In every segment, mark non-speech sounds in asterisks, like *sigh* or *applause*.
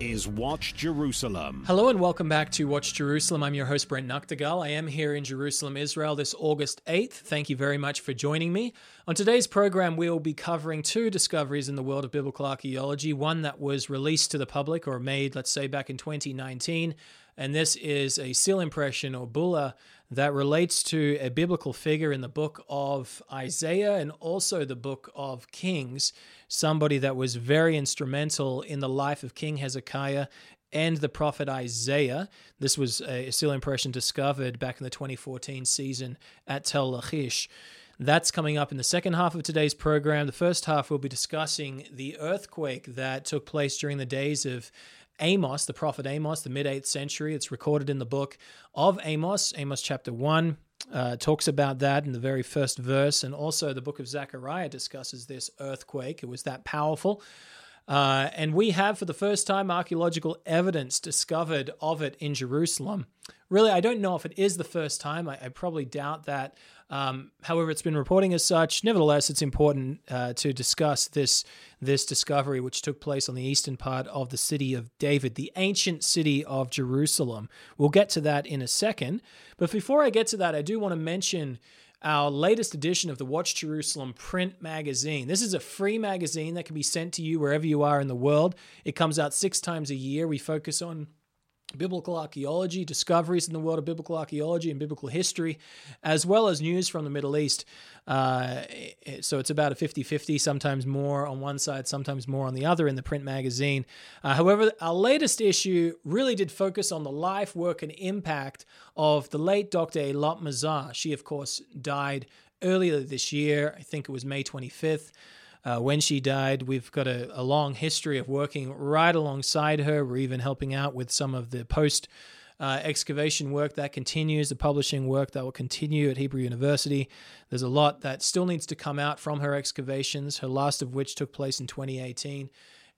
is Watch Jerusalem. Hello and welcome back to Watch Jerusalem. I'm your host, Brent Nagtegaal. I am here in Jerusalem, Israel this August 8th. Thank you very much for joining me. On today's program, we'll be covering two discoveries in the world of biblical archaeology one that was released to the public or made, let's say, back in 2019. And this is a seal impression or bulla that relates to a biblical figure in the book of Isaiah and also the book of Kings, somebody that was very instrumental in the life of King Hezekiah and the prophet Isaiah. This was a seal impression discovered back in the 2014 season at Tel Lachish. That's coming up in the second half of today's program. The first half, we'll be discussing the earthquake that took place during the days of Amos, the prophet Amos, the mid 8th century. It's recorded in the book of Amos, Amos chapter 1. Uh, talks about that in the very first verse, and also the book of Zechariah discusses this earthquake. It was that powerful. Uh, and we have, for the first time, archaeological evidence discovered of it in Jerusalem. Really, I don't know if it is the first time. I, I probably doubt that. Um, however, it's been reporting as such. Nevertheless, it's important uh, to discuss this this discovery, which took place on the eastern part of the city of David, the ancient city of Jerusalem. We'll get to that in a second. But before I get to that, I do want to mention our latest edition of the Watch Jerusalem print magazine. This is a free magazine that can be sent to you wherever you are in the world. It comes out six times a year. We focus on biblical archaeology, discoveries in the world of biblical archaeology and biblical history, as well as news from the Middle East. Uh, so it's about a 50 50, sometimes more on one side, sometimes more on the other in the print magazine. Uh, however, our latest issue really did focus on the life, work, and impact of the late Dr. Eilat Mazar. She, of course, died earlier this year. I think it was May 25th. Uh, when she died, we've got a, a, long history of working right alongside her. We're even helping out with some of the post uh, excavation work that continues, the publishing work that will continue at Hebrew University. There's a lot that still needs to come out from her excavations, her last of which took place in 2018.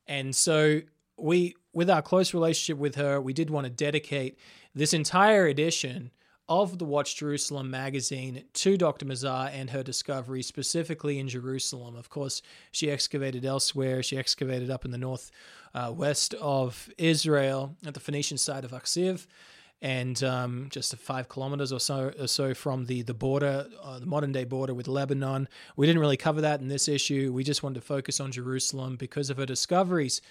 And so we, with our close relationship with her, we did want to dedicate this entire edition of the Watch Jerusalem magazine to Dr. Mazar and her discovery, specifically in Jerusalem. Of course, she excavated elsewhere. She excavated up in the north uh, west of Israel at the Phoenician side of Achziv, and um, just five kilometers or so, or so from the the border, uh, the modern day border with Lebanon. We didn't really cover that in this issue. We just wanted to focus on Jerusalem because of her discoveries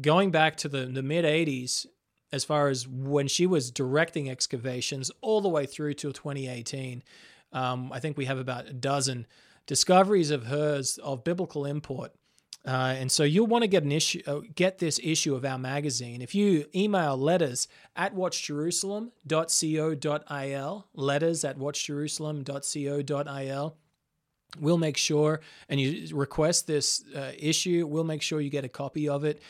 going back to the, the mid 80s as far as when she was directing excavations all the way through till 2018. Um, I think we have about a dozen discoveries of hers of biblical import. Uh, and so you'll want to get an issue, uh, get this issue of our magazine. If you email letters at watchjerusalem.co.il, letters at watchjerusalem.co.il, we'll make sure, and you request this uh, issue, we'll make sure you get a copy of it.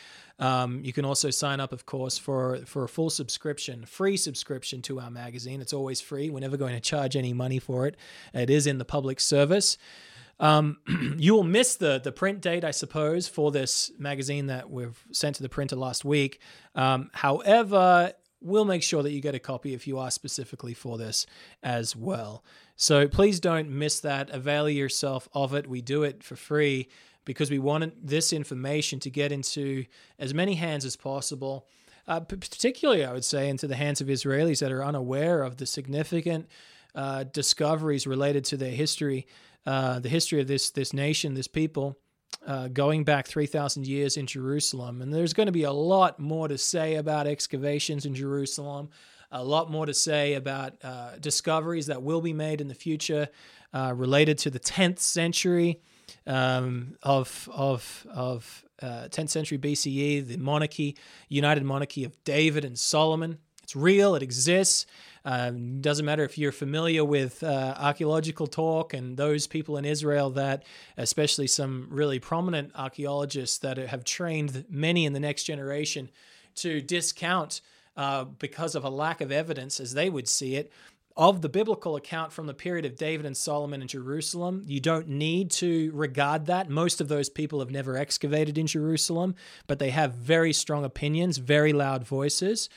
Um, you can also sign up, of course, for for a full subscription, free subscription to our magazine. It's always free. We're never going to charge any money for it. It is in the public service. Um, *clears throat* you will miss the the print date, I suppose, for this magazine that we've sent to the printer last week. Um, however, we'll make sure that you get a copy if you are specifically for this as well. So please don't miss that. Avail yourself of it. We do it for free because we wanted this information to get into as many hands as possible. Uh, particularly, I would say, into the hands of Israelis that are unaware of the significant uh, discoveries related to their history, uh, the history of this this nation, this people, uh, going back three thousand years in Jerusalem. And there's going to be a lot more to say about excavations in Jerusalem, a lot more to say about uh, discoveries that will be made in the future uh, related to the 10th century um, of of of uh, 10th century BCE, the monarchy, united monarchy of David and Solomon. It's real. It exists. Um, doesn't matter if you're familiar with uh, archaeological talk and those people in Israel that, especially some really prominent archaeologists that have trained many in the next generation to discount uh, because of a lack of evidence, as they would see it, of the biblical account from the period of David and Solomon in Jerusalem. You don't need to regard that. Most of those people have never excavated in Jerusalem, but they have very strong opinions, very loud voices.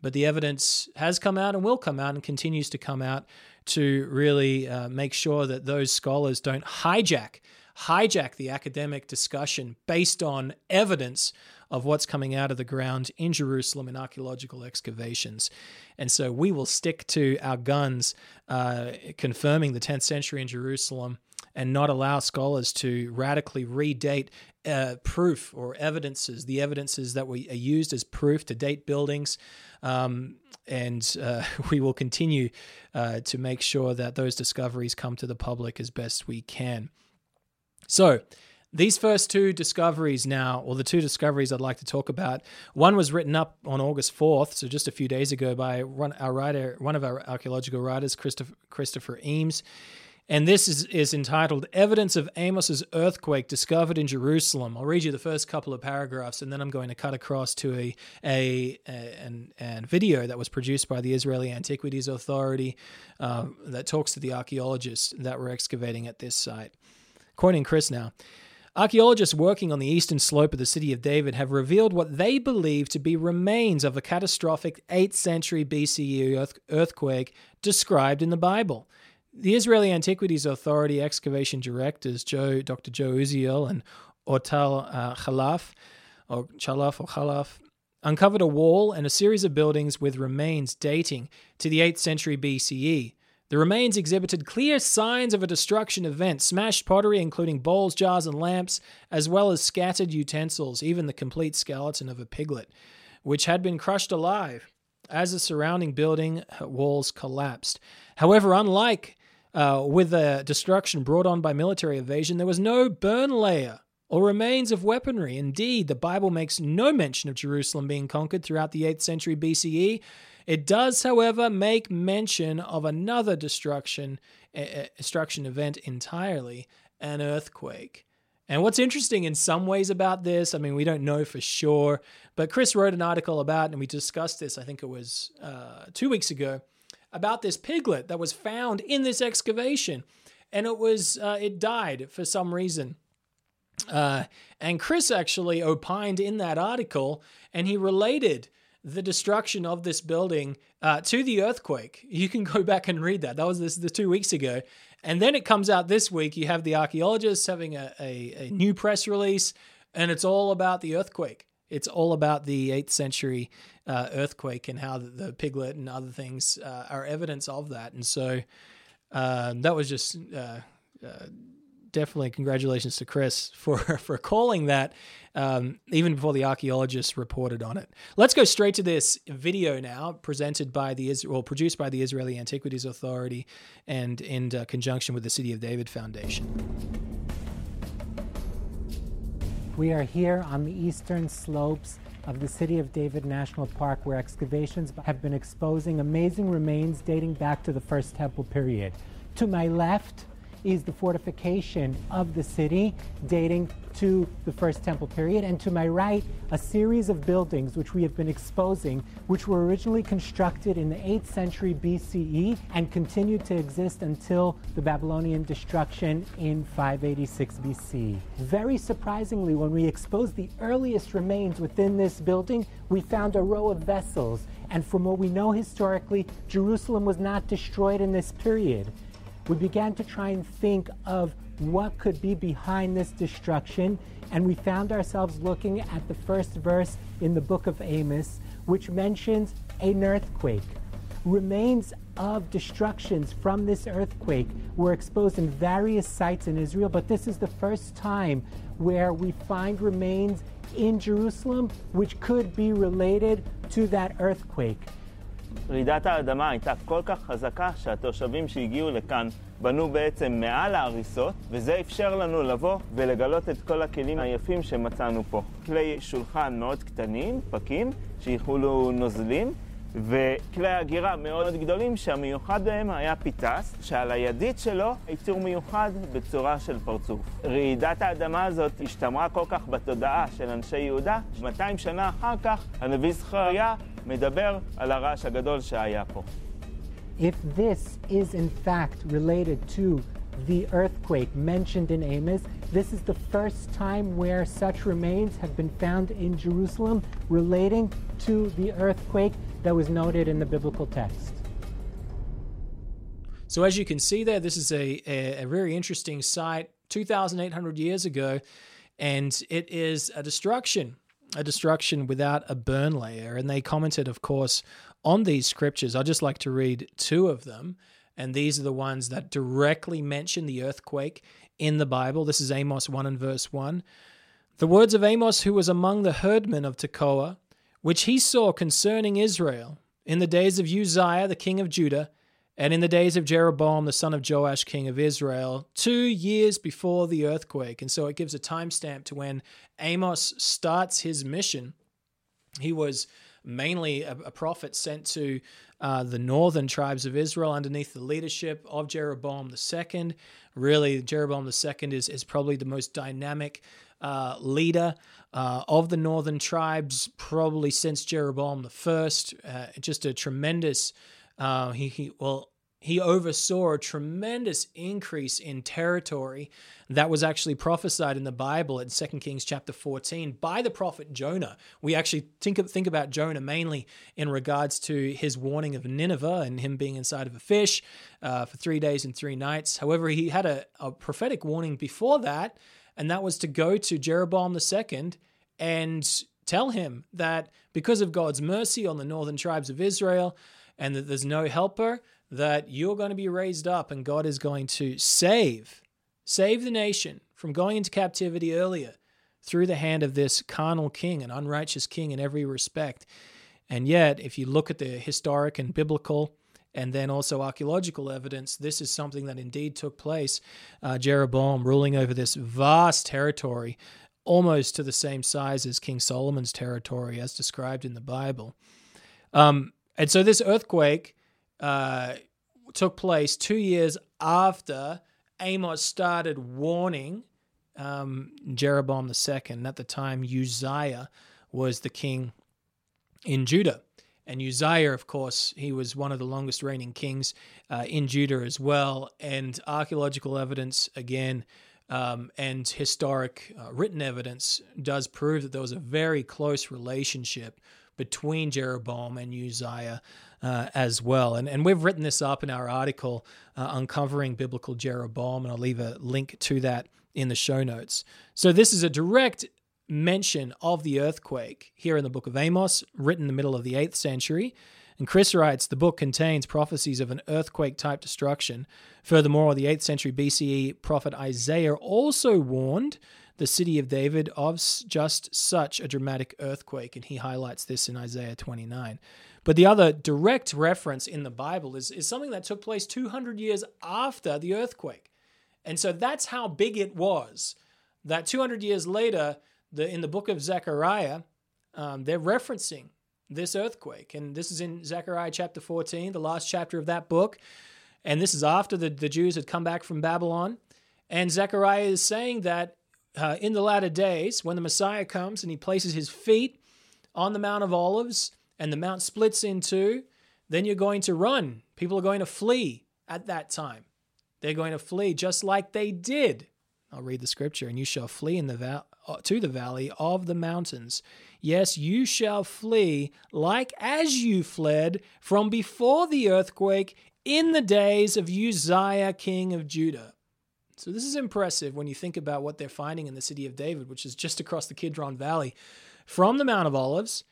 But the evidence has come out and will come out and continues to come out to really uh, make sure that those scholars don't hijack hijack the academic discussion based on evidence of what's coming out of the ground in Jerusalem in archaeological excavations. And so we will stick to our guns, uh, confirming the 10th century in Jerusalem and not allow scholars to radically redate uh, proof or evidences, the evidences that we are used as proof to date buildings. Um, and uh, *laughs* we will continue uh, to make sure that those discoveries come to the public as best we can. So, these first two discoveries now, or the two discoveries I'd like to talk about, one was written up on August 4th, so just a few days ago, by one, our writer, one of our archaeological writers, Christopher, Christopher Eames. And this is, is entitled Evidence of Amos's Earthquake Discovered in Jerusalem. I'll read you the first couple of paragraphs and then I'm going to cut across to a, a, a an, video that was produced by the Israeli Antiquities Authority uh, that talks to the archaeologists that were excavating at this site. Quoting Chris now. Archaeologists working on the eastern slope of the city of David have revealed what they believe to be remains of a catastrophic 8th century BCE earthquake described in the Bible. The Israeli Antiquities Authority excavation directors Joe, Dr. Joe Uziel and Ortal uh, or Chalaf or Khalaf, uncovered a wall and a series of buildings with remains dating to the 8th century BCE. The remains exhibited clear signs of a destruction event smashed pottery, including bowls, jars, and lamps, as well as scattered utensils, even the complete skeleton of a piglet, which had been crushed alive as the surrounding building walls collapsed. However, unlike uh, with the destruction brought on by military evasion, there was no burn layer or remains of weaponry. Indeed, the Bible makes no mention of Jerusalem being conquered throughout the 8th century BCE, it does, however, make mention of another destruction, uh, destruction event entirely, an earthquake. And what's interesting in some ways about this, I mean, we don't know for sure, but Chris wrote an article about, and we discussed this, I think it was uh, two weeks ago, about this piglet that was found in this excavation. And it was, uh, it died for some reason. Uh, and Chris actually opined in that article, and he related the destruction of this building uh, to the earthquake. You can go back and read that. That was this the two weeks ago. And then it comes out this week. You have the archaeologists having a, a, a new press release, and it's all about the earthquake. It's all about the 8th century uh, earthquake and how the, the, piglet and other things uh, are evidence of that. And so uh, that was just uh, uh, definitely congratulations to Chris for *laughs* for calling that um, even before the archaeologists reported on it. Let's go straight to this video now, presented by the well, produced by the Israeli Antiquities Authority, and in uh, conjunction with the City of David Foundation. We are here on the eastern slopes of the City of David National Park, where excavations have been exposing amazing remains dating back to the First Temple period. To my left, is the fortification of the city dating to the First Temple period. And to my right, a series of buildings which we have been exposing, which were originally constructed in the 8th century BCE and continued to exist until the Babylonian destruction in 586 BC. Very surprisingly, when we exposed the earliest remains within this building, we found a row of vessels. And from what we know historically, Jerusalem was not destroyed in this period we began to try and think of what could be behind this destruction, and we found ourselves looking at the first verse in the book of Amos, which mentions an earthquake. Remains of destructions from this earthquake were exposed in various sites in Israel, but this is the first time where we find remains in Jerusalem which could be related to that earthquake. רעידת האדמה הייתה כל כך חזקה שהתושבים שהגיעו לכאן בנו בעצם מעל ההריסות, וזה אפשר לנו לבוא ולגלות את כל הכלים היפים שמצאנו פה. כלי שולחן מאוד קטנים, פקים, שיכולו נוזלים, וכלי הגירה מאוד גדולים שהמיוחד בהם היה פיטס, שעל הידית שלו עיצור מיוחד בצורה של פרצוף. רעידת האדמה הזאת השתמרה כל כך בתודעה של אנשי יהודה, 200 שנה אחר כך הנביא זכריה מדבר על הרעש הגדול שהיה פה. if this is in fact related to the earthquake mentioned in Amos, this is the first time where such remains have been found in Jerusalem relating to the earthquake that was noted in the biblical text. So, as you can see there, this is a, a, a very interesting site 2,800 years ago, and it is a destruction, a destruction without a burn layer. And they commented, of course, on these scriptures. I'd just like to read two of them. And these are the ones that directly mention the earthquake in the Bible. This is Amos 1 and verse 1. The words of Amos, who was among the herdmen of Tekoa, which he saw concerning Israel in the days of Uzziah, the king of Judah, and in the days of Jeroboam, the son of Joash, king of Israel, two years before the earthquake. And so it gives a timestamp to when Amos starts his mission. He was mainly a, a prophet sent to uh, the northern tribes of Israel underneath the leadership of Jeroboam II. Really, Jeroboam II is, is probably the most dynamic uh, leader uh, of the northern tribes, probably since Jeroboam I. Uh, just a tremendous. Uh, he, he well he oversaw a tremendous increase in territory that was actually prophesied in the Bible in 2 Kings chapter 14 by the prophet Jonah. We actually think, think about Jonah mainly in regards to his warning of Nineveh and him being inside of a fish uh, for three days and three nights. However, he had a, a prophetic warning before that, and that was to go to Jeroboam II and tell him that because of God's mercy on the northern tribes of Israel and that there's no helper, that you're going to be raised up and God is going to save, save the nation from going into captivity earlier through the hand of this carnal king, an unrighteous king in every respect. And yet, if you look at the historic and biblical and then also archaeological evidence, this is something that indeed took place. Uh, Jeroboam ruling over this vast territory, almost to the same size as King Solomon's territory, as described in the Bible. Um, and so, this earthquake uh, took place two years after Amos started warning um, Jeroboam II. At the time, Uzziah was the king in Judah. And Uzziah, of course, he was one of the longest reigning kings uh, in Judah as well. And archaeological evidence, again, um, and historic uh, written evidence does prove that there was a very close relationship between Jeroboam and Uzziah uh, as well. And, and we've written this up in our article, uh, Uncovering Biblical Jeroboam, and I'll leave a link to that in the show notes. So, this is a direct mention of the earthquake here in the book of Amos, written in the middle of the 8th century. And Chris writes the book contains prophecies of an earthquake type destruction. Furthermore, the 8th century BCE prophet Isaiah also warned the city of David of just such a dramatic earthquake, and he highlights this in Isaiah 29. But the other direct reference in the Bible is, is something that took place 200 years after the earthquake. And so that's how big it was. That 200 years later, the, in the book of Zechariah, um, they're referencing this earthquake. And this is in Zechariah chapter 14, the last chapter of that book. And this is after the, the Jews had come back from Babylon. And Zechariah is saying that uh, in the latter days, when the Messiah comes and he places his feet on the Mount of Olives, and the mount splits in two, then you're going to run. People are going to flee at that time. They're going to flee just like they did. I'll read the scripture, and you shall flee in the val- uh, to the valley of the mountains. Yes, you shall flee like as you fled from before the earthquake in the days of Uzziah, king of Judah. So this is impressive when you think about what they're finding in the city of David, which is just across the Kidron Valley from the Mount of Olives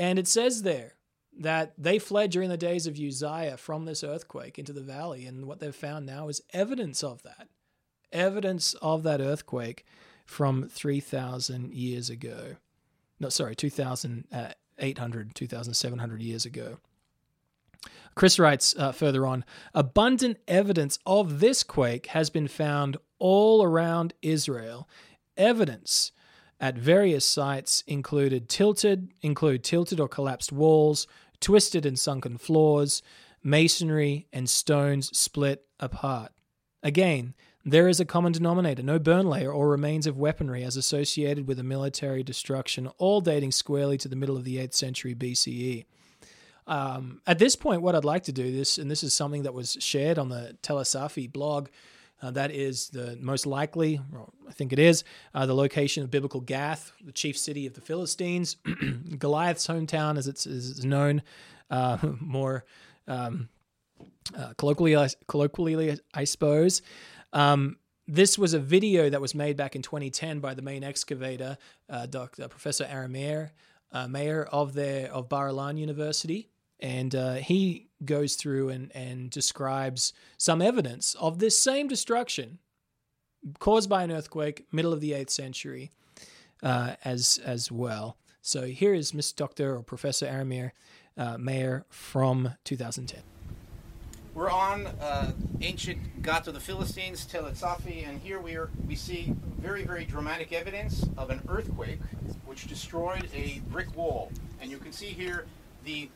and it says there that they fled during the days of Uzziah from this earthquake into the valley. And what they've found now is evidence of that. Evidence of that earthquake from 3,000 years ago. No, sorry, 2,800, uh, 2,700 years ago. Chris writes uh, further on abundant evidence of this quake has been found all around Israel. Evidence at various sites included tilted, include tilted or collapsed walls, twisted and sunken floors, masonry, and stones split apart. Again, there is a common denominator, no burn layer or remains of weaponry as associated with a military destruction, all dating squarely to the middle of the 8th century BCE. Um, at this point, what I'd like to do this, and this is something that was shared on the Tel es-Safi blog. Uh, that is the most likely, I think it is, uh, the location of biblical Gath, the chief city of the Philistines, *clears throat* Goliath's hometown, as it's, as it's known uh, *laughs* more um, uh, colloquially, colloquially, I suppose. Um, this was a video that was made back in 2010 by the main excavator, uh, Dr. Professor Aren Maeir, uh, Maeir of their of Bar Ilan University, and uh, he goes through and and describes some evidence of this same destruction caused by an earthquake, middle of the eighth century, uh, as as well. So here is Mr. Doctor or Professor Aramir uh, Maeir from 2010. We're on uh, ancient Gath of the Philistines, Tel es-Safi, and here we are. We see very, very dramatic evidence of an earthquake which destroyed a brick wall. And you can see here the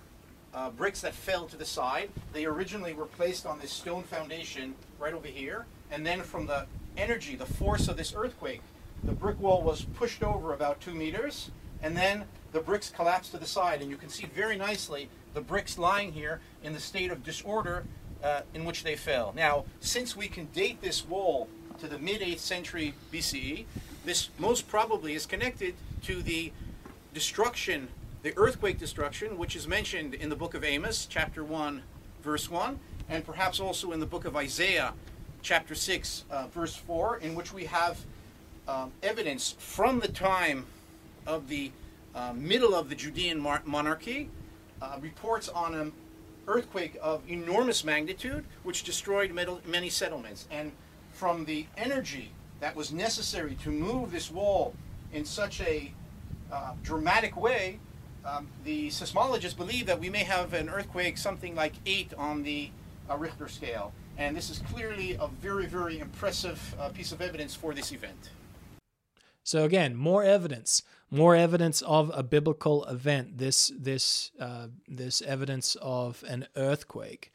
uh, bricks that fell to the side. They originally were placed on this stone foundation right over here, and then from the energy, the force of this earthquake, the brick wall was pushed over about two meters, and then the bricks collapsed to the side. And you can see very nicely the bricks lying here in the state of disorder uh, in which they fell. Now, since we can date this wall to the mid 8th century BCE, this most probably is connected to the destruction, the earthquake destruction, which is mentioned in the book of Amos, chapter 1, verse 1, and perhaps also in the book of Isaiah, chapter 6, uh, verse 4, in which we have um, evidence from the time of the uh, middle of the Judean monarchy, uh, reports on a earthquake of enormous magnitude, which destroyed many settlements. And from the energy that was necessary to move this wall in such a uh, dramatic way, um, the seismologists believe that we may have an earthquake something like eight on the uh, Richter scale. And this is clearly a very, very impressive uh, piece of evidence for this event. So, again, more evidence more evidence of a biblical event. This this uh, this evidence of an earthquake.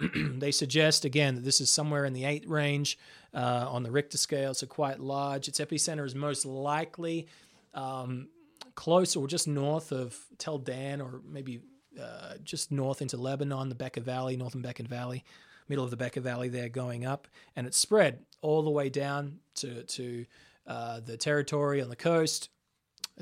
*clears throat* they suggest again that this is somewhere in the eight range uh, on the Richter scale, so quite large. Its epicenter is most likely um, close or just north of Tel Dan, or maybe uh, just north into Lebanon, the Bekaa Valley, northern Bekaa Valley, middle of the Bekaa Valley there, going up, and it spread all the way down to to uh, the territory on the coast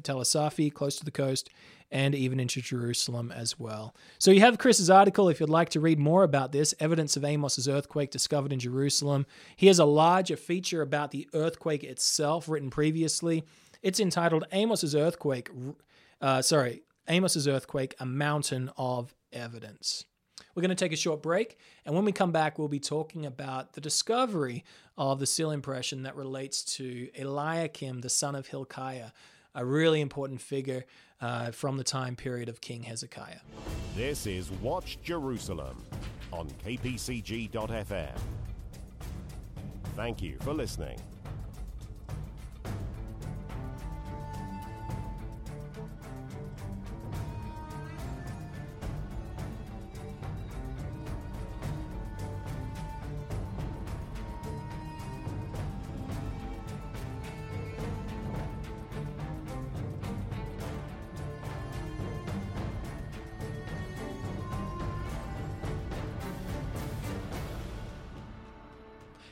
Tel es-Safi, close to the coast, and even into Jerusalem as well. So you have Chris's article if you'd like to read more about this evidence of Amos's earthquake discovered in Jerusalem. He has a larger feature about the earthquake itself written previously. It's entitled Amos's earthquake. Uh, sorry, Amos's earthquake: A Mountain of Evidence. We're going to take a short break, and when we come back, we'll be talking about the discovery of the seal impression that relates to Eliakim, the son of Hilkiah a really important figure uh, from the time period of King Hezekiah. This is Watch Jerusalem on kpcg.fm. Thank you for listening.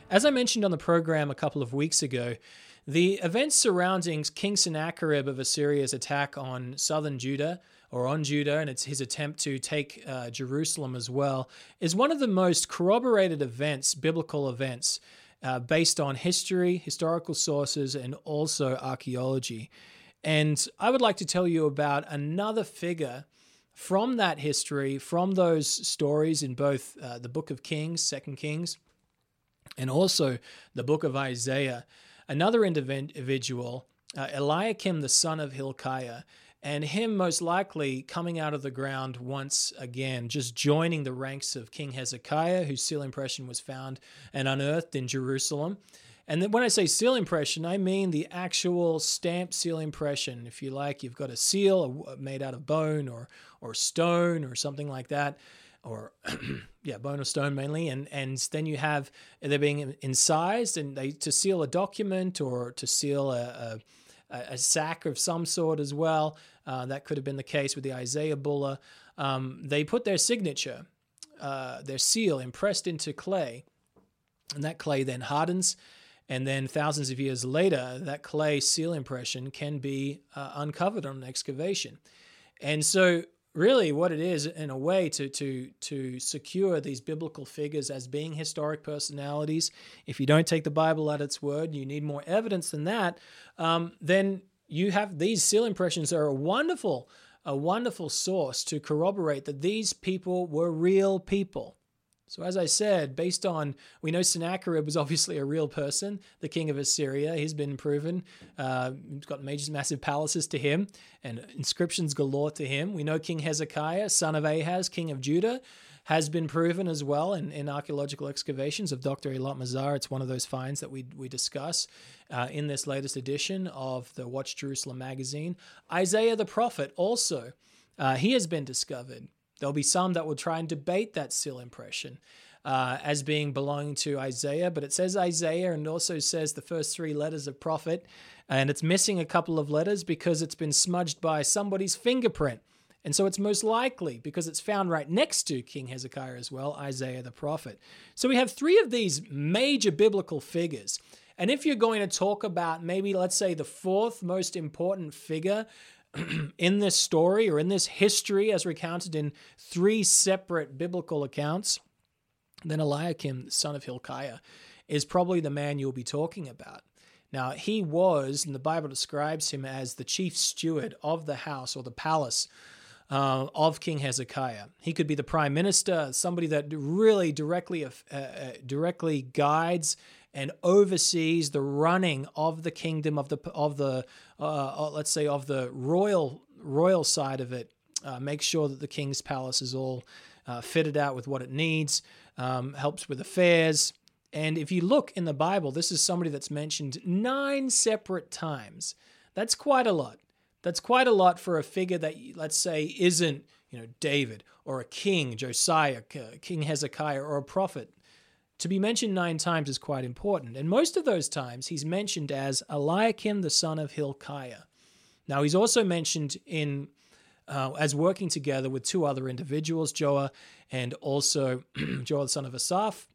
As I mentioned on the program a couple of weeks ago, the events surrounding King Sennacherib of Assyria's attack on southern Judah or on Judah and it's his attempt to take uh, Jerusalem as well is one of the most corroborated events, biblical events, uh, based on history, historical sources, and also archaeology. And I would like to tell you about another figure from that history, from those stories in both uh, the book of Kings, Second Kings, and also the book of Isaiah. Another individual, uh, Eliakim, the son of Hilkiah, and him most likely coming out of the ground once again, just joining the ranks of King Hezekiah, whose seal impression was found and unearthed in Jerusalem. And then when I say seal impression, I mean the actual stamp seal impression. If you like, you've got a seal made out of bone or or stone or something like that or *clears throat* yeah, bone or stone mainly, and and then you have they're being incised and they to seal a document or to seal a, a, a sack of some sort as well. Uh, that could have been the case with the Isaiah bulla. Um, they put their signature, uh, their seal, impressed into clay, and that clay then hardens. And then thousands of years later, that clay seal impression can be uh, uncovered on an excavation. And so really what it is in a way to to to secure these biblical figures as being historic personalities. If you don't take the bible at its word and you need more evidence than that um, then you have these seal impressions are a wonderful a wonderful source to corroborate that these people were real people so, as I said, based on, we know Sennacherib was *laughs* obviously a real person, the king of Assyria. He's been proven. Uh, he's got major, massive palaces to him and inscriptions galore to him. We know King Hezekiah, son of Ahaz, king of Judah, has been proven as well in, in archaeological excavations of Dr. Eilat Mazar. It's one of those finds that we, we discuss uh, in this latest edition of the Watch Jerusalem magazine. Isaiah the prophet also, uh, he has been discovered. There'll be some that will try and debate that seal impression uh, as being belonging to Isaiah, but it says Isaiah and also says the first three letters of prophet, and it's missing a couple of letters because it's been smudged by somebody's fingerprint. And so it's most likely, because it's found right next to King Hezekiah as well, Isaiah the prophet. So we have three of these major biblical figures. And if you're going to talk about maybe, let's say, the fourth most important figure *clears throat* in this story or in this history, as recounted in three separate biblical accounts, then Eliakim, son of Hilkiah, is probably the man you'll be talking about. Now, he was, and the Bible describes him as the chief steward of the house or the palace uh, of King Hezekiah. He could be the prime minister, somebody that really directly uh, uh, directly guides and oversees the running of the kingdom of the of the uh, let's say of the royal royal side of it. Uh, make sure that the king's palace is all uh, fitted out with what it needs. Um, helps with affairs. And if you look in the Bible, this is somebody that's mentioned nine separate times. That's quite a lot. That's quite a lot for a figure that, let's say, isn't you know David or a king, Josiah, King Hezekiah, or a prophet. To be mentioned nine times is quite important, and most of those times he's mentioned as Eliakim the son of Hilkiah. Now he's also mentioned in uh, as working together with two other individuals, Joah and also *clears throat* Joah the son of Asaph,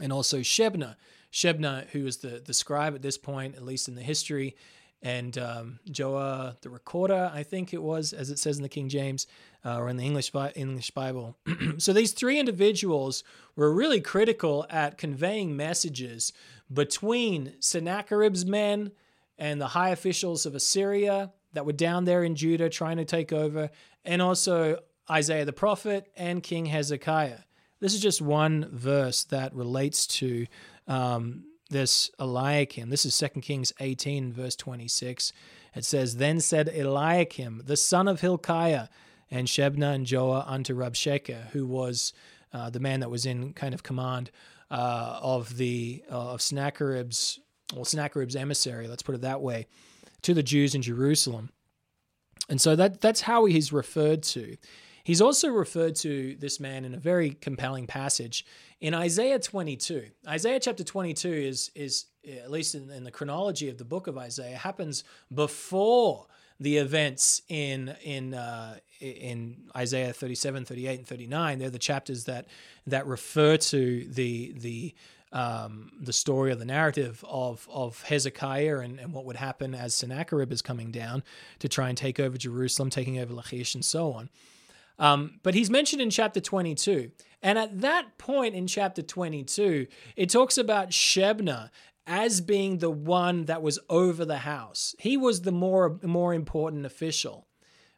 and also Shebna. Shebna, who is the, the scribe at this point, at least in the history, and um, Joah the recorder, I think it was, as it says in the King James uh, or in the English English Bible. *clears throat* so these three individuals were really critical at conveying messages between Sennacherib's men and the high officials of Assyria that were down there in Judah trying to take over, and also Isaiah the prophet and King Hezekiah. This is just one verse that relates to um, this Eliakim. This is 2 Kings 18, verse 26. It says, Then said Eliakim, the son of Hilkiah, and Shebna and Joah unto Rabshakeh, who was uh, the man that was in kind of command uh, of the uh, of Sennacherib's well Sennacherib's emissary, let's put it that way, to the Jews in Jerusalem. And so that that's how he's referred to. He's also referred to this man in a very compelling passage in Isaiah 22. Isaiah chapter 22 is, is at least in, in the chronology of the book of Isaiah, happens before the events in in uh, in Isaiah 37, 38, and 39. They're the chapters that that refer to the the um, the story or the narrative of of Hezekiah and, and what would happen as Sennacherib is coming down to try and take over Jerusalem, taking over Lachish, and so on. Um, but he's mentioned in chapter 22. And at that point in chapter 22, it talks about Shebna as being the one that was over the house. He was the more, more important official.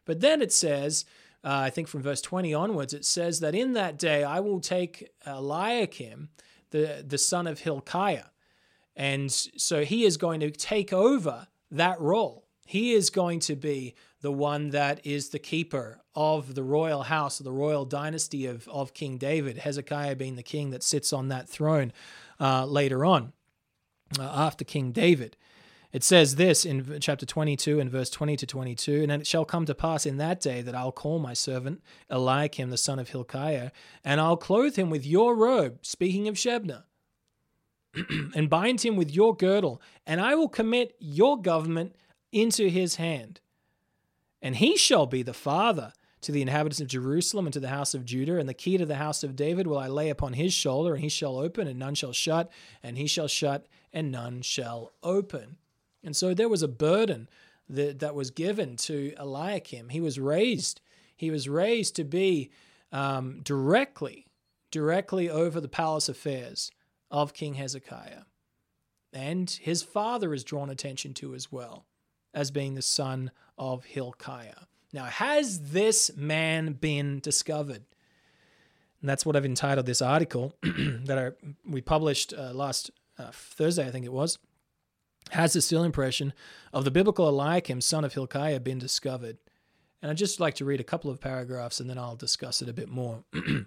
But then it says, uh, I think from verse 20 onwards, it says that in that day I will take Eliakim, the, the son of Hilkiah. And so he is going to take over that role. He is going to be the one that is the keeper of the royal house, of the royal dynasty of, of King David, Hezekiah being the king that sits on that throne uh, later on, uh, after King David. It says this in chapter 22 and verse 20 to 22 And it shall come to pass in that day that I'll call my servant Eliakim the son of Hilkiah, and I'll clothe him with your robe, speaking of Shebna, *clears throat* and bind him with your girdle, and I will commit your government into his hand and he shall be the father to the inhabitants of Jerusalem and to the house of Judah, and the key to the house of David will I lay upon his shoulder, and he shall open, and none shall shut, and he shall shut, and none shall open. And so there was a burden that, that was given to Eliakim. He was raised, he was raised to be um, directly, directly over the palace affairs of King Hezekiah. And his father is drawn attention to as well as being the son of Hilkiah. Now, has this man been discovered? And that's what I've entitled this article *clears throat* that I, we published uh, last uh, Thursday, I think it was. Has the still impression of the biblical Eliakim, son of Hilkiah, been discovered? And I'd just like to read a couple of paragraphs and then I'll discuss it a bit more. *clears throat*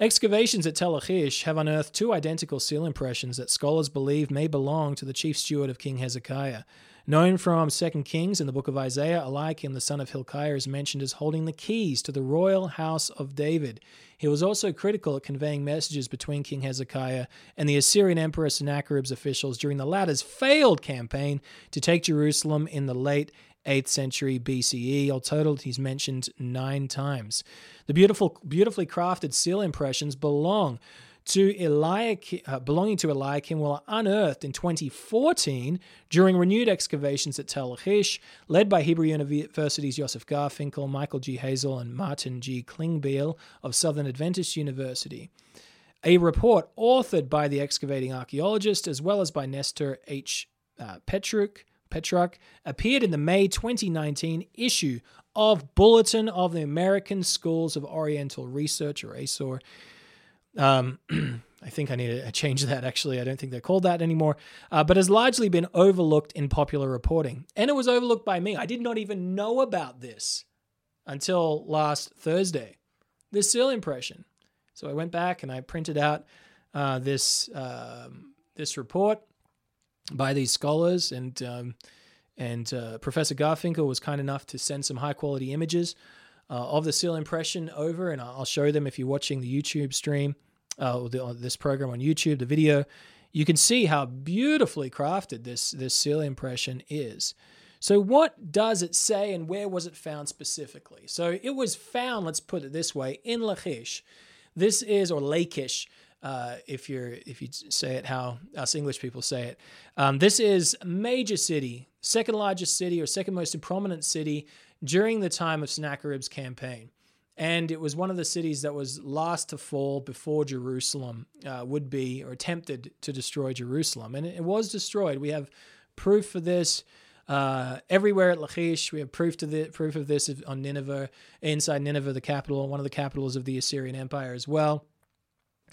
Excavations at Tel Lachish have unearthed two identical seal impressions that scholars believe may belong to the chief steward of King Hezekiah. Known from 2 Kings in the book of Isaiah, Eliakim, the son of Hilkiah, is mentioned as holding the keys to the royal house of David. He was also critical at conveying messages between King Hezekiah and the Assyrian Emperor Sennacherib's officials during the latter's failed campaign to take Jerusalem in the late 8th century BCE. All totaled, he's mentioned nine times. The beautiful, beautifully crafted seal impressions belong to Eliakim, uh, belonging to Eliakim were unearthed in 2014 during renewed excavations at Tel Lachish, led by Hebrew University's Yosef Garfinkel, Michael G. Hazel, and Martin G. Klingbeil of Southern Adventist University. A report authored by the excavating archaeologist as well as by Nestor H. Uh, Petruk, Petruk appeared in the May 2019 issue of Bulletin of the American Schools of Oriental Research, or ASOR. Um, *clears throat* I think I need to change that actually. I don't think they're called that anymore, uh, but has largely been overlooked in popular reporting. And it was overlooked by me. I did not even know about this until last Thursday, this seal impression. So I went back and I printed out uh, this um, this report by these scholars, and um, and uh, Professor Garfinkel was kind enough to send some high quality images uh, of the seal impression over, and I'll show them if you're watching the YouTube stream, uh, the, this program on YouTube, the video. You can see how beautifully crafted this this seal impression is. So, what does it say, and where was it found specifically? So, it was found. Let's put it this way: in Lachish. This is or Lachish. Uh, if you're if you say it how us English people say it. Um, this is major city, second largest city or second most prominent city during the time of Sennacherib's campaign. And it was one of the cities that was last to fall before Jerusalem uh, would be, or attempted to destroy Jerusalem. And it was destroyed. We have proof for this uh, everywhere at Lachish. We have proof to the proof of this on Nineveh, inside Nineveh, the capital, one of the capitals of the Assyrian Empire as well.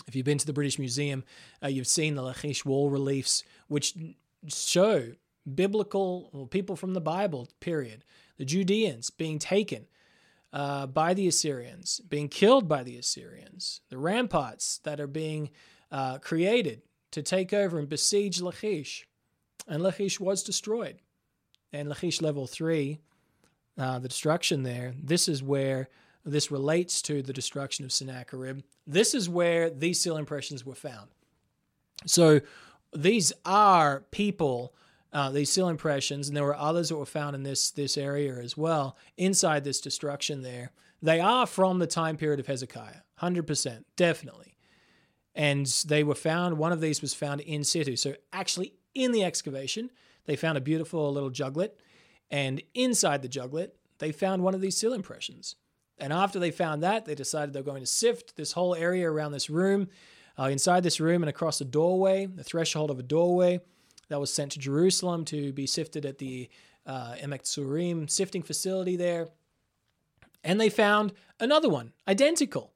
If you've been to the British Museum, uh, you've seen the Lachish wall reliefs, which show biblical well, people from the Bible, period, the Judeans being taken uh, by the Assyrians, being killed by the Assyrians, the ramparts that are being uh, created to take over and besiege Lachish. And Lachish was destroyed. And Lachish level three, uh, the destruction there, this is where this relates to the destruction of Sennacherib. This is where these seal impressions were found. So these are people uh, these seal impressions, and there were others that were found in this this area as well inside this destruction. There, they are from the time period of Hezekiah, hundred percent, definitely. And they were found. One of these was found in situ, so actually in the excavation, they found a beautiful little juglet, and inside the juglet, they found one of these seal impressions. And after they found that, they decided they're going to sift this whole area around this room, uh, inside this room, and across the doorway, the threshold of a doorway that was sent to Jerusalem to be sifted at the uh, Emek Tzurim sifting facility there. And they found another one, identical.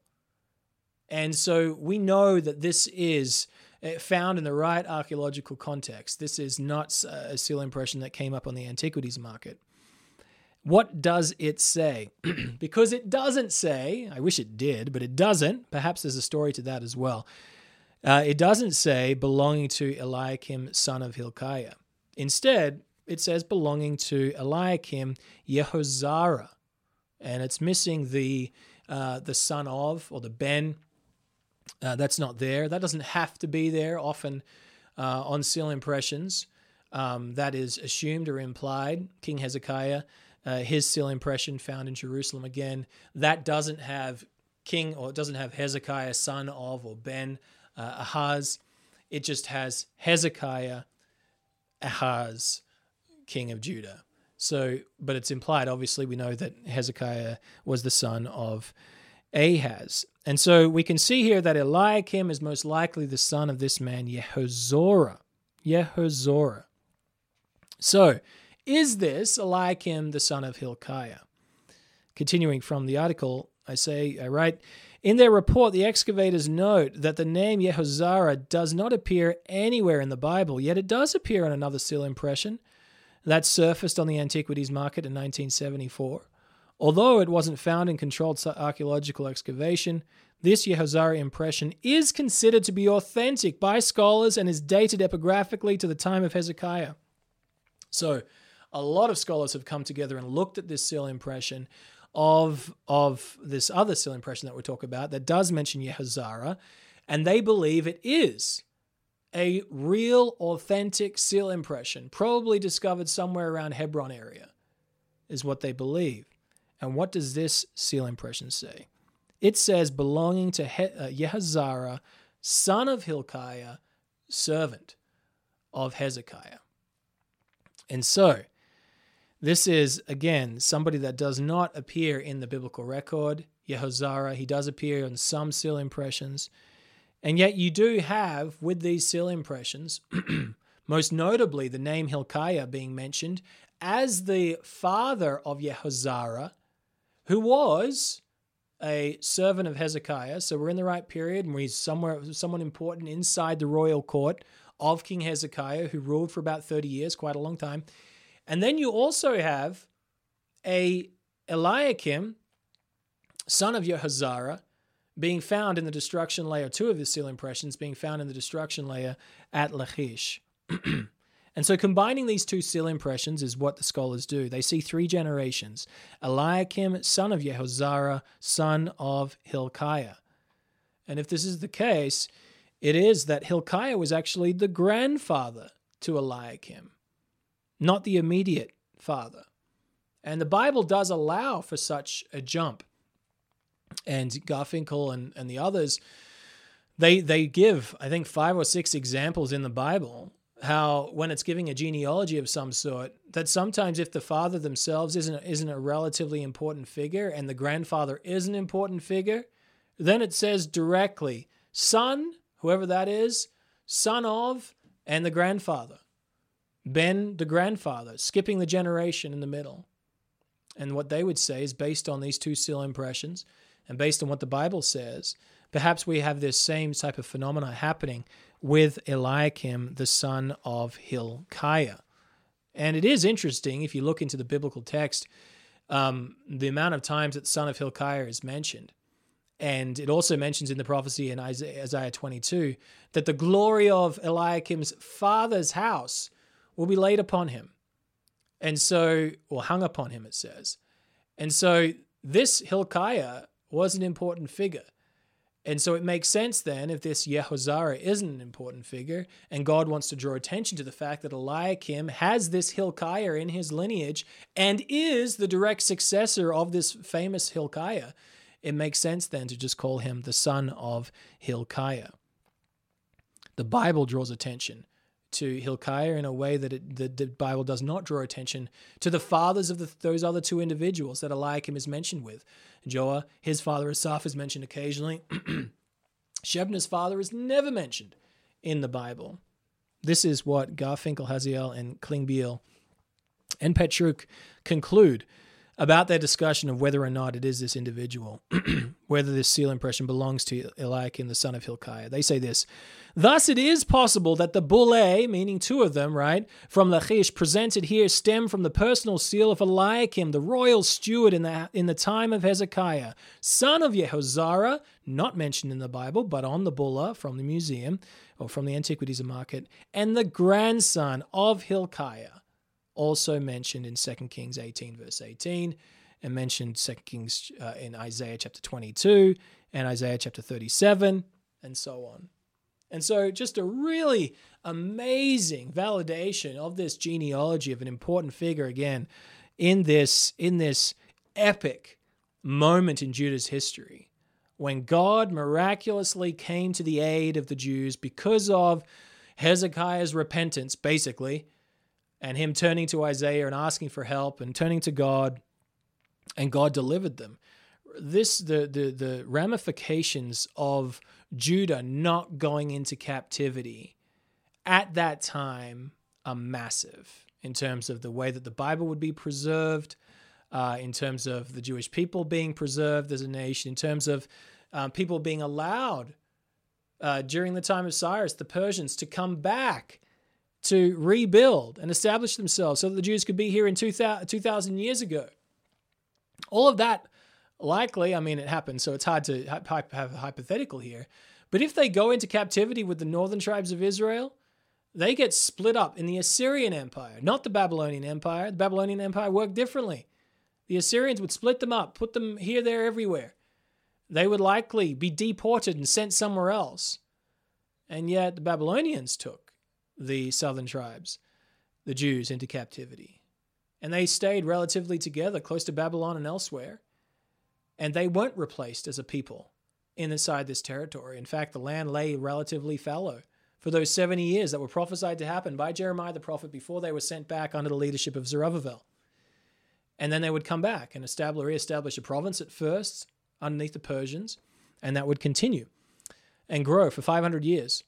And so we know that this is uh, found in the right archaeological context. This is not a seal impression that came up on the antiquities market. What does it say? *clears throat* because it doesn't say, I wish it did, but it doesn't. Perhaps there's a story to that as well. Uh, it doesn't say belonging to Eliakim, son of Hilkiah. Instead, it says belonging to Eliakim Yehozara, and it's missing the uh, the son of or the ben. Uh, that's not there. That doesn't have to be there. Often uh, on seal impressions, um, that is assumed or implied. King Hezekiah uh, his seal impression found in Jerusalem again. That doesn't have king or it doesn't have Hezekiah, son of or Ben uh, Ahaz. It just has Hezekiah, Ahaz, king of Judah. So, but it's implied, obviously, we know that Hezekiah was the son of Ahaz. And so we can see here that Eliakim is most likely the son of this man, Yehozorah. Yehozorah. So, is this Eliakim the son of Hilkiah? Continuing from the article, I say, I write, in their report, the excavators note that the name Yehozarah does not appear anywhere in the Bible, yet it does appear on another seal impression that surfaced on the antiquities market in 1974. Although it wasn't found in controlled archaeological excavation, this Yehozarah impression is considered to be authentic by scholars and is dated epigraphically to the time of Hezekiah. So, a lot of scholars have come together and looked at this seal impression of, of this other seal impression that we talk about that does mention Yehozarah, and they believe it is a real, authentic seal impression, probably discovered somewhere around Hebron area, is what they believe. And what does this seal impression say? It says belonging to he- uh, son of Hilkiah, servant of Hezekiah. And so, this is, again, somebody that does not appear in the biblical record. Yehozarah, he does appear on some seal impressions. And yet, you do have, with these seal impressions, *clears throat* most notably the name Hilkiah being mentioned as the father of Yehozarah, who was a servant of Hezekiah. So we're in the right period, and he's somewhere someone important inside the royal court of King Hezekiah, who ruled for about 30 years, quite a long time. And then you also have a Eliakim, son of Yehozarah, being found in the destruction layer, two of the seal impressions being found in the destruction layer at Lachish. *clears throat* and so combining these two seal impressions is what the scholars do. They see three generations Eliakim, son of Yehozarah, son of Hilkiah. And if this is the case, it is that Hilkiah was actually the grandfather to Eliakim, not the immediate father. And the Bible does allow for such a jump and Garfinkel and, and the others, they they give I think five or six examples in the Bible how when it's giving a genealogy of some sort that sometimes if the father themselves isn't isn't a relatively important figure and the grandfather is an important figure, then it says directly son, whoever that is, son of, and the grandfather. Ben, the grandfather, skipping the generation in the middle. And what they would say is based on these two seal impressions and based on what the Bible says, perhaps we have this same type of phenomena happening with Eliakim, the son of Hilkiah. And it is interesting if you look into the biblical text, um, the amount of times that the son of Hilkiah is mentioned. And it also mentions in the prophecy in Isaiah 22 that the glory of Eliakim's father's house will be laid upon him. And so, or hung upon him, it says. And so, this Hilkiah was an important figure. And so it makes sense then if this Yehozarah isn't an important figure, and God wants to draw attention to the fact that Eliakim has this Hilkiah in his lineage and is the direct successor of this famous Hilkiah, it makes sense then to just call him the son of Hilkiah. The Bible draws attention to Hilkiah in a way that it, the, the, Bible does not draw attention to the fathers of the, those other two individuals that Eliakim is mentioned with. Joah, his father Asaph is mentioned occasionally. *clears throat* Shebna's father is never mentioned in the Bible. This is what Garfinkel, Hasel, and Klingbeil and Petruk conclude about their discussion of whether or not it is this individual, *clears throat* whether this seal impression belongs to Eliakim, the son of Hilkiah. They say this Thus, it is possible that the bullae, meaning two of them, right, from Lachish presented here stem from the personal seal of Eliakim, the royal steward in the, in the time of Hezekiah, son of Yehozarah, not mentioned in the Bible, but on the bulla from the museum or from the Antiquities Market, and the grandson of Hilkiah also mentioned in 2 Kings 18, verse 18, and mentioned 2 Kings uh, in Isaiah chapter 22 and Isaiah chapter 37, and so on. And so, just a really amazing validation of this genealogy of an important figure again in this in this epic moment in Judah's history when God miraculously came to the aid of the Jews because of Hezekiah's repentance, basically, and him turning to Isaiah and asking for help and turning to God, and God delivered them. This the the the ramifications of Judah not going into captivity at that time are massive in terms of the way that the Bible would be preserved, uh, in terms of the Jewish people being preserved as a nation, in terms of um, people being allowed uh, during the time of Cyrus, the Persians, to come back to rebuild and establish themselves so that the Jews could be here in 2000, 2000 years ago. All of that likely, I mean, it happened, so it's hard to have a hypothetical here. But if they go into captivity with the northern tribes of Israel, they get split up in the Assyrian Empire, not the Babylonian Empire. The Babylonian Empire worked differently. The Assyrians would split them up, put them here, there, everywhere. They would likely be deported and sent somewhere else. And yet the Babylonians took the southern tribes, the Jews, into captivity. And they stayed relatively together, close to Babylon and elsewhere. And they weren't replaced as a people inside this territory. In fact, the land lay relatively fallow for those 70 years that were prophesied to happen by Jeremiah the prophet before they were sent back under the leadership of Zerubbabel. And then they would come back and establish, reestablish a province at first underneath the Persians, and that would continue and grow for 500 years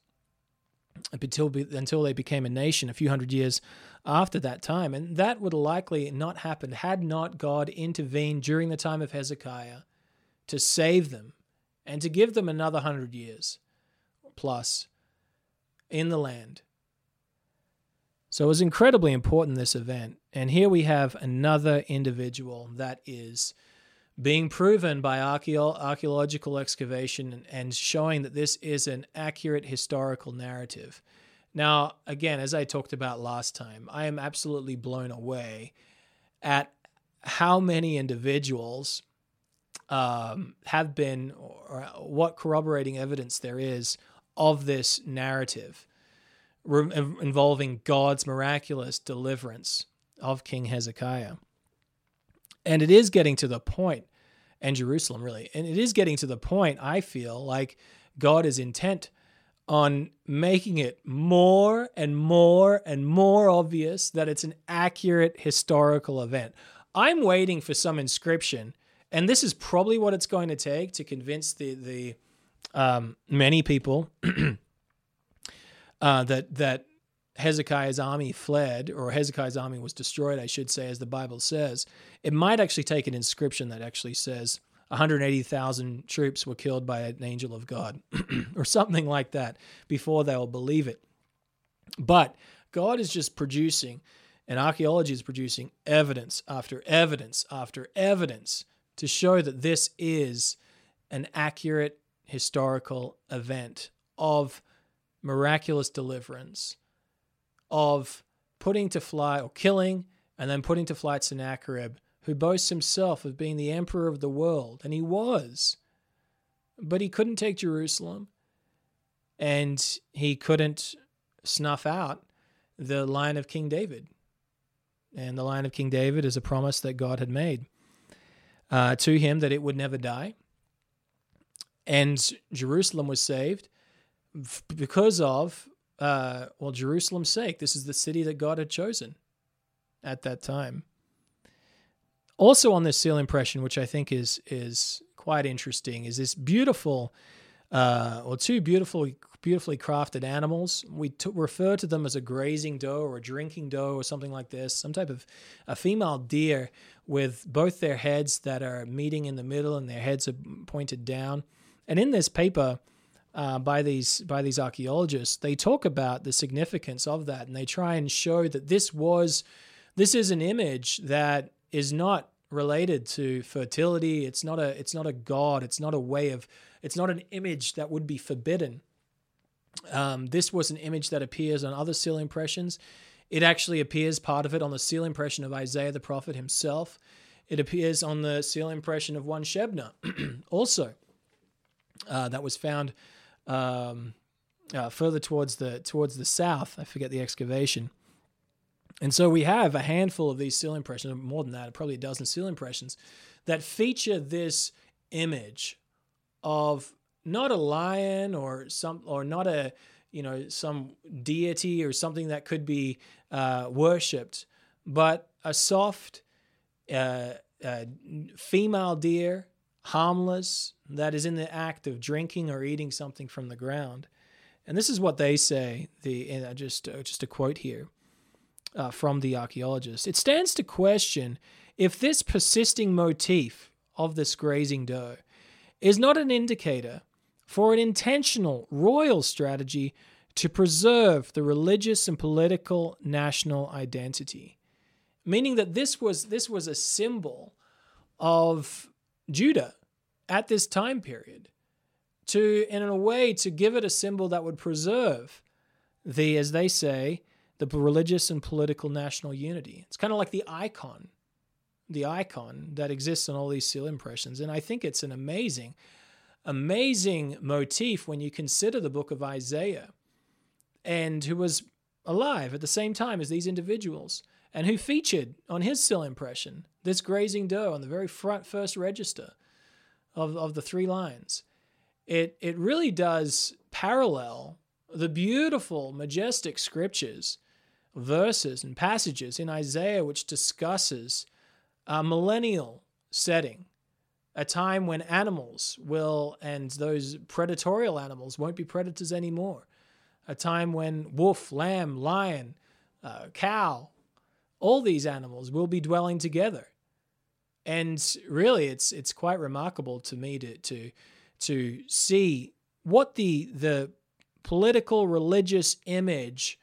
until, until they became a nation a few hundred years after that time. And that would likely not happen had not God intervened during the time of Hezekiah to save them and to give them another hundred years plus in the land. So it was incredibly important, this event. And here we have another individual that is being proven by archaeological excavation and showing that this is an accurate historical narrative. Now, again, as I talked about last time, I am absolutely blown away at how many individuals um, have been, or what corroborating evidence there is of this narrative re- involving God's miraculous deliverance of King Hezekiah. And it is getting to the point, and Jerusalem really, and it is getting to the point, I feel like God is intent on making it more and more and more obvious that it's an accurate historical event. I'm waiting for some inscription, and this is probably what it's going to take to convince the the um, many people *clears throat* uh, that that Hezekiah's army fled, or Hezekiah's army was destroyed, I should say, as the Bible says. It might actually take an inscription that actually says 180,000 troops were killed by an angel of God, *clears throat* or something like that, before they will believe it. But God is just producing, and archaeology is producing evidence after evidence after evidence to show that this is an accurate historical event of miraculous deliverance, of putting to flight or killing and then putting to flight Sennacherib, who boasts himself of being the emperor of the world, and he was. But he couldn't take Jerusalem, and he couldn't snuff out the line of King David. And the line of King David is a promise that God had made uh, to him that it would never die and Jerusalem was saved because of uh, well Jerusalem's sake. This is the city that God had chosen at that time. Also on this seal impression, which I think is is quite interesting, is this beautiful uh, or two beautiful beautifully crafted animals. We t- refer to them as a grazing doe or a drinking doe or something like this, some type of a female deer with both their heads that are meeting in the middle and their heads are pointed down. And in this paper uh, by these by these archaeologists, they talk about the significance of that, and they try and show that this was this is an image that is not related to fertility. It's not a it's not a god. It's not a way of. It's not an image that would be forbidden. Um, this was an image that appears on other seal impressions. It actually appears part of it on the seal impression of Isaiah the prophet himself. It appears on the seal impression of one Shebna *clears throat* also uh, that was found um, uh, further towards the towards the south. I forget the excavation. And so we have a handful of these seal impressions, more than that, probably a dozen seal impressions, that feature this image of not a lion or some or not a you know some deity or something that could be uh, worshipped, but a soft uh, uh, female deer, harmless, that is in the act of drinking or eating something from the ground. And this is what they say. The just uh, just a quote here uh, from the archaeologists. It stands to question if this persisting motif of this grazing doe is not an indicator for an intentional royal strategy to preserve the religious and political national identity meaning that this was this was a symbol of Judah at this time period to and in a way to give it a symbol that would preserve the as they say the religious and political national unity. It's kind of like the icon the icon that exists on all these seal impressions. And i think it's an amazing amazing motif when you consider the book of Isaiah and who was alive at the same time as these individuals and who featured on his seal impression this grazing doe on the very front first register of, of the three lines. It, it really does parallel the beautiful, majestic scriptures, verses, and passages in Isaiah which discusses a millennial setting a time when animals will, and those predatorial animals won't be predators anymore. A time when wolf, lamb, lion, uh, cow, all these animals will be dwelling together. And really, it's it's quite remarkable to me to to to see what the the political religious image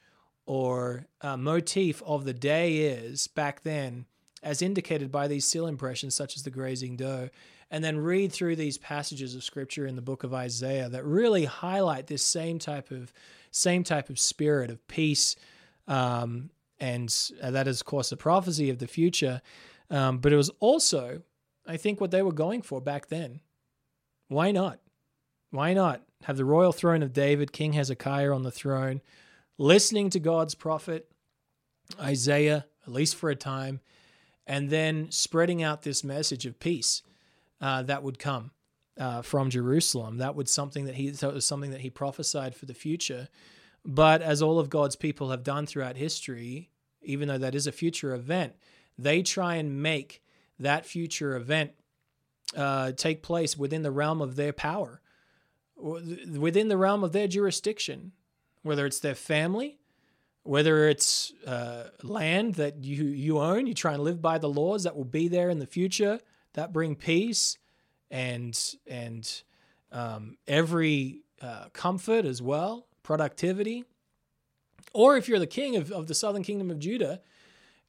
or uh, motif of the day is back then, as indicated by these seal impressions, such as the grazing doe, and then read through these passages of scripture in the book of Isaiah that really highlight this same type of same type of spirit of peace, um, and that is of course a prophecy of the future. Um, but it was also, I think, what they were going for back then. Why not? Why not have the royal throne of David, King Hezekiah on the throne, listening to God's prophet Isaiah, at least for a time, and then spreading out this message of peace uh, that would come uh, from Jerusalem. That was something that he that was something that he prophesied for the future. But as all of God's people have done throughout history, even though that is a future event, they try and make that future event uh, take place within the realm of their power, within the realm of their jurisdiction, whether it's their family, whether it's uh, land that you you own, you try and live by the laws that will be there in the future that bring peace and and um, every uh, comfort as well, productivity. Or if you're the king of, of the southern kingdom of Judah,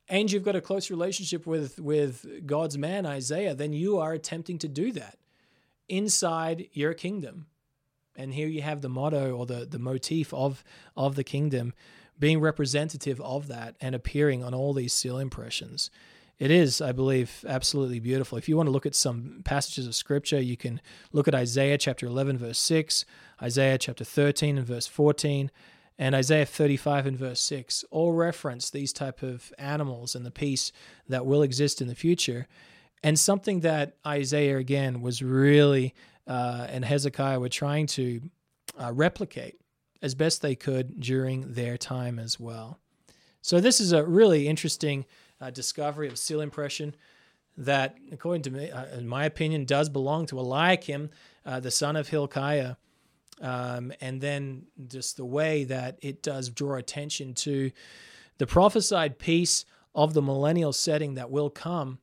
and you've got a close relationship with with God's man Isaiah, then you are attempting to do that inside your kingdom. And here you have the motto or the the motif of of the kingdom being representative of that and appearing on all these seal impressions it is, I believe, absolutely beautiful. If you want to look at some passages of scripture, you can look at Isaiah chapter 11, verse 6, Isaiah chapter 13 and verse 14, and Isaiah 35 and verse 6. All reference these type of animals and the peace that will exist in the future. And something that Isaiah, again, was really, uh, and Hezekiah were trying to uh, replicate as best they could during their time as well. So, this is a really interesting uh, discovery of seal impression that, according to me, uh, in my opinion, does belong to Eliakim, uh, the son of Hilkiah. Um, and then just the way that it does draw attention to the prophesied peace of the millennial setting that will come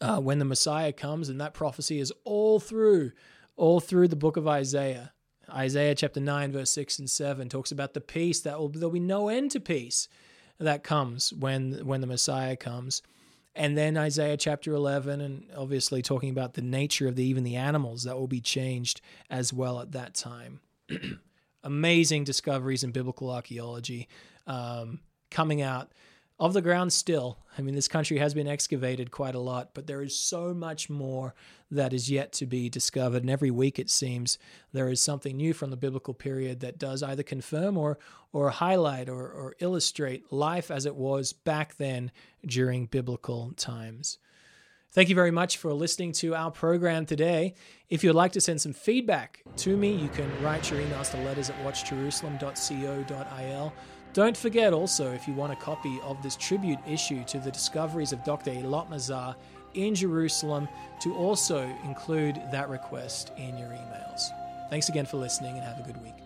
uh, when the Messiah comes, and that prophecy is all through, all through the book of Isaiah. Isaiah chapter 9, verse 6 and 7 talks about the peace that will there'll be no end to peace that comes when when the Messiah comes. And then Isaiah chapter 11, and obviously talking about the nature of the, even the animals that will be changed as well at that time. *clears throat* Amazing discoveries in biblical archaeology um, coming out of the ground still. I mean, this country has been excavated quite a lot, but there is so much more that is yet to be discovered. And every week, it seems, there is something new from the biblical period that does either confirm or, or highlight or, or illustrate life as it was back then during biblical times. Thank you very much for listening to our program today. If you'd like to send some feedback to me, you can write your emails to letters at watchjerusalem.co.il. Don't forget also, if you want a copy of this tribute issue to the discoveries of Dr. Mazar in Jerusalem, to also include that request in your emails. Thanks again for listening and have a good week.